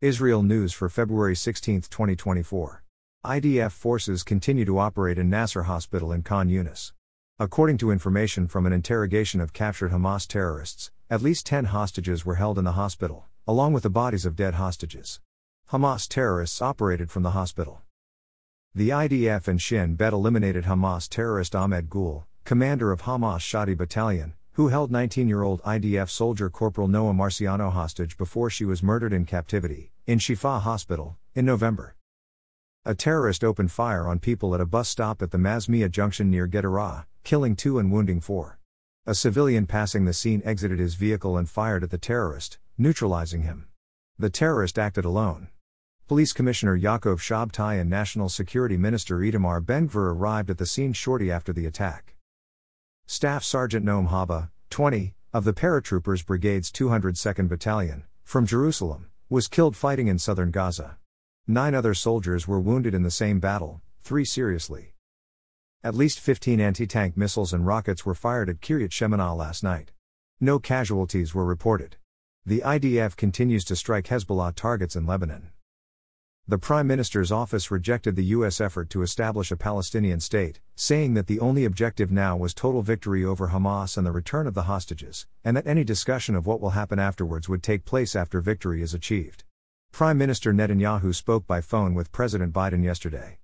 Israel News for February 16, 2024. IDF forces continue to operate in Nasser Hospital in Khan Yunis. According to information from an interrogation of captured Hamas terrorists, at least 10 hostages were held in the hospital, along with the bodies of dead hostages. Hamas terrorists operated from the hospital. The IDF and Shin Bet eliminated Hamas terrorist Ahmed Ghul, commander of Hamas Shati Battalion, who held 19 year old IDF soldier Corporal Noa Marciano hostage before she was murdered in captivity, in Shifa Hospital, in November. A terrorist opened fire on people at a bus stop at the Mazmia junction near Gedera, killing two and wounding four. A civilian passing the scene exited his vehicle and fired at the terrorist, neutralizing him. The terrorist acted alone. Police Commissioner Yaakov Shabtai and National Security Minister Itamar Ben-Gvir arrived at the scene shortly after the attack. Staff Sergeant Noam Haba, 20, of the Paratroopers Brigade's 202nd Battalion, from Jerusalem, was killed fighting in southern Gaza. Nine other soldiers were wounded in the same battle, three seriously. At least 15 anti tank missiles and rockets were fired at Kiryat Shemona last night. No casualties were reported. The IDF continues to strike Hezbollah targets in Lebanon. The Prime Minister's office rejected the U.S. effort to establish a Palestinian state, saying that the only objective now was total victory over Hamas and the return of the hostages, and that any discussion of what will happen afterwards would take place after victory is achieved. Prime Minister Netanyahu spoke by phone with President Biden yesterday.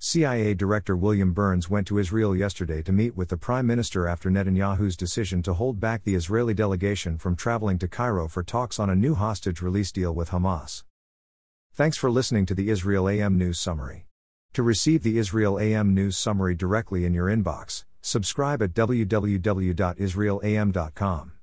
CIA Director William Burns went to Israel yesterday to meet with the Prime Minister after Netanyahu's decision to hold back the Israeli delegation from traveling to Cairo for talks on a new hostage release deal with Hamas. Thanks for listening to the Israel AM News Summary. To receive the Israel AM News Summary directly in your inbox, subscribe at www.israelam.com.